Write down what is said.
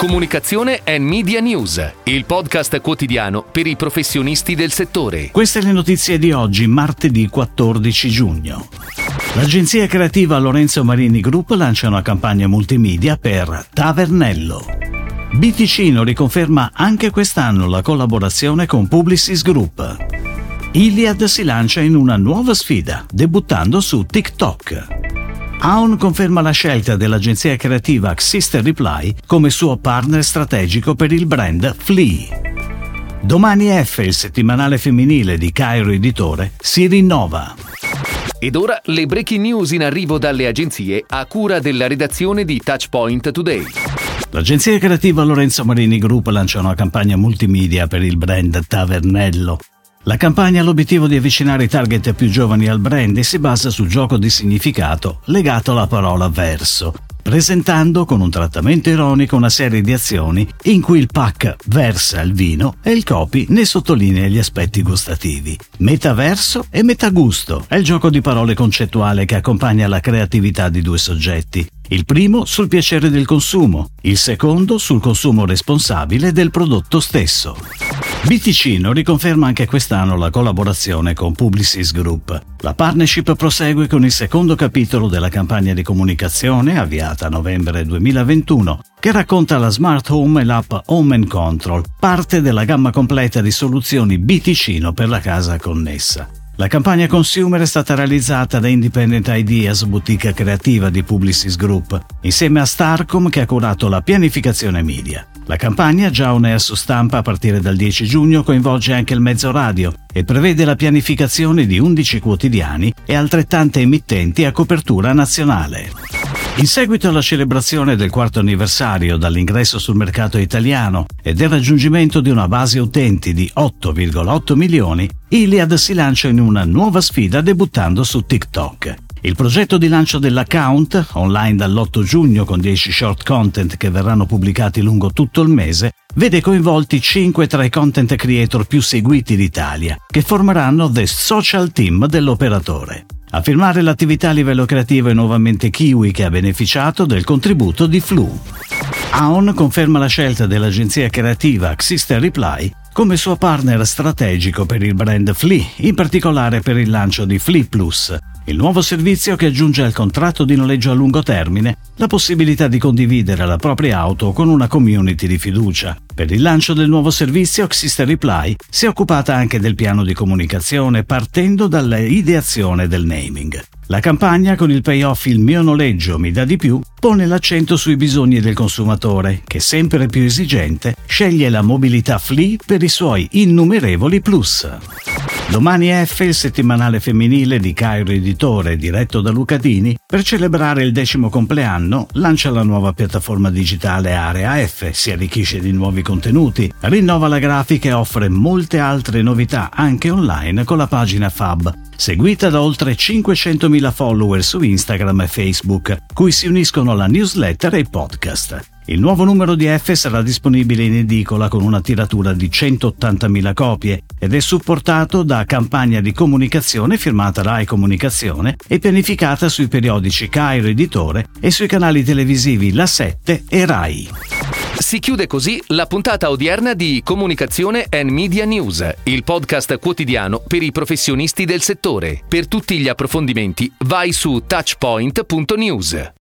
Comunicazione e Media News, il podcast quotidiano per i professionisti del settore. Queste le notizie di oggi, martedì 14 giugno. L'agenzia creativa Lorenzo Marini Group lancia una campagna multimedia per Tavernello. Biticino riconferma anche quest'anno la collaborazione con Publicis Group. Iliad si lancia in una nuova sfida, debuttando su TikTok. Aon conferma la scelta dell'agenzia creativa Sister Reply come suo partner strategico per il brand Flea. Domani F, il settimanale femminile di Cairo Editore, si rinnova. Ed ora le breaking news in arrivo dalle agenzie a cura della redazione di Touchpoint Today. L'agenzia creativa Lorenzo Marini Group lancia una campagna multimedia per il brand Tavernello. La campagna ha l'obiettivo di avvicinare i target più giovani al brand e si basa sul gioco di significato legato alla parola verso, presentando con un trattamento ironico una serie di azioni in cui il pack versa il vino e il copy ne sottolinea gli aspetti gustativi. Metaverso e metagusto è il gioco di parole concettuale che accompagna la creatività di due soggetti. Il primo sul piacere del consumo, il secondo sul consumo responsabile del prodotto stesso. Biticino riconferma anche quest'anno la collaborazione con Publicis Group. La partnership prosegue con il secondo capitolo della campagna di comunicazione avviata a novembre 2021, che racconta la smart home e l'app Home Control, parte della gamma completa di soluzioni Biticino per la casa connessa. La campagna consumer è stata realizzata da Independent Ideas, boutique creativa di Publicis Group, insieme a Starcom che ha curato la pianificazione media. La campagna, già on air su stampa a partire dal 10 giugno, coinvolge anche il mezzo radio e prevede la pianificazione di 11 quotidiani e altrettante emittenti a copertura nazionale. In seguito alla celebrazione del quarto anniversario dall'ingresso sul mercato italiano e del raggiungimento di una base utenti di 8,8 milioni, Iliad si lancia in una nuova sfida debuttando su TikTok. Il progetto di lancio dell'account, online dall'8 giugno con 10 short content che verranno pubblicati lungo tutto il mese, vede coinvolti 5 tra i content creator più seguiti d'Italia, che formeranno The Social Team dell'operatore. A firmare l'attività a livello creativo è nuovamente Kiwi che ha beneficiato del contributo di Flu. Aon conferma la scelta dell'agenzia creativa Xister Reply come suo partner strategico per il brand Flea, in particolare per il lancio di Flea Plus, il nuovo servizio che aggiunge al contratto di noleggio a lungo termine la possibilità di condividere la propria auto con una community di fiducia. Per il lancio del nuovo servizio, Xister Reply si è occupata anche del piano di comunicazione partendo dall'ideazione del naming. La campagna con il payoff Il mio noleggio mi dà di più pone l'accento sui bisogni del consumatore, che sempre più esigente sceglie la mobilità Flea per i suoi innumerevoli plus. Domani F, il settimanale femminile di Cairo Editore, diretto da Luca Dini, per celebrare il decimo compleanno, lancia la nuova piattaforma digitale Area F, si arricchisce di nuovi contenuti, rinnova la grafica e offre molte altre novità anche online con la pagina Fab, seguita da oltre 500.000 follower su Instagram e Facebook, cui si uniscono la newsletter e i podcast. Il nuovo numero di F sarà disponibile in edicola con una tiratura di 180.000 copie ed è supportato da campagna di comunicazione firmata Rai Comunicazione e pianificata sui periodici Cairo Editore e sui canali televisivi La 7 e Rai. Si chiude così la puntata odierna di Comunicazione and Media News, il podcast quotidiano per i professionisti del settore. Per tutti gli approfondimenti vai su touchpoint.news.